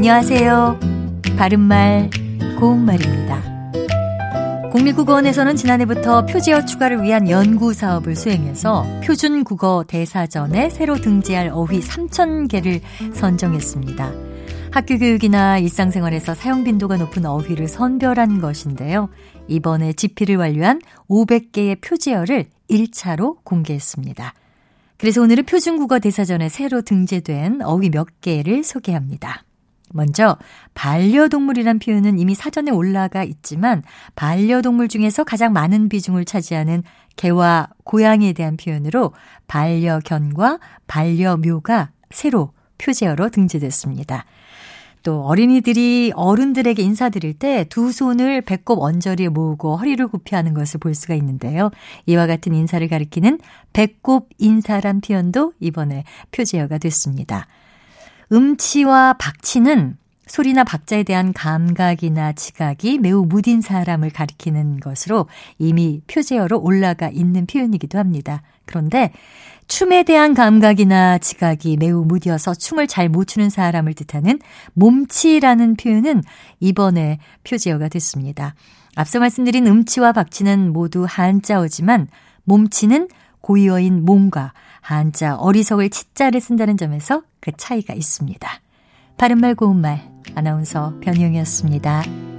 안녕하세요. 바른말, 고운말입니다. 국립국어원에서는 지난해부터 표지어 추가를 위한 연구 사업을 수행해서 표준 국어 대사전에 새로 등재할 어휘 3,000개를 선정했습니다. 학교 교육이나 일상생활에서 사용 빈도가 높은 어휘를 선별한 것인데요. 이번에 집필을 완료한 500개의 표지어를 1차로 공개했습니다. 그래서 오늘은 표준국어 대사전에 새로 등재된 어휘 몇 개를 소개합니다. 먼저 반려동물이란 표현은 이미 사전에 올라가 있지만 반려동물 중에서 가장 많은 비중을 차지하는 개와 고양이에 대한 표현으로 반려견과 반려묘가 새로 표제어로 등재됐습니다. 또 어린이들이 어른들에게 인사드릴 때 두 손을 배꼽 언저리에 모으고 허리를 굽혀 하는 것을 볼 수가 있는데요. 이와 같은 인사를 가리키는 배꼽 인사란 표현도 이번에 표제어가 됐습니다. 음치와 박치는 소리나 박자에 대한 감각이나 지각이 매우 무딘 사람을 가리키는 것으로 이미 표제어로 올라가 있는 표현이기도 합니다. 그런데 춤에 대한 감각이나 지각이 매우 무디어서 춤을 잘 못 추는 사람을 뜻하는 몸치라는 표현은 이번에 표제어가 됐습니다. 앞서 말씀드린 음치와 박치는 모두 한자어지만 몸치는 고유어인 몸과 한자 어리석을 치자를 쓴다는 점에서 그 차이가 있습니다. 바른말 고운말 아나운서 변희영이었습니다.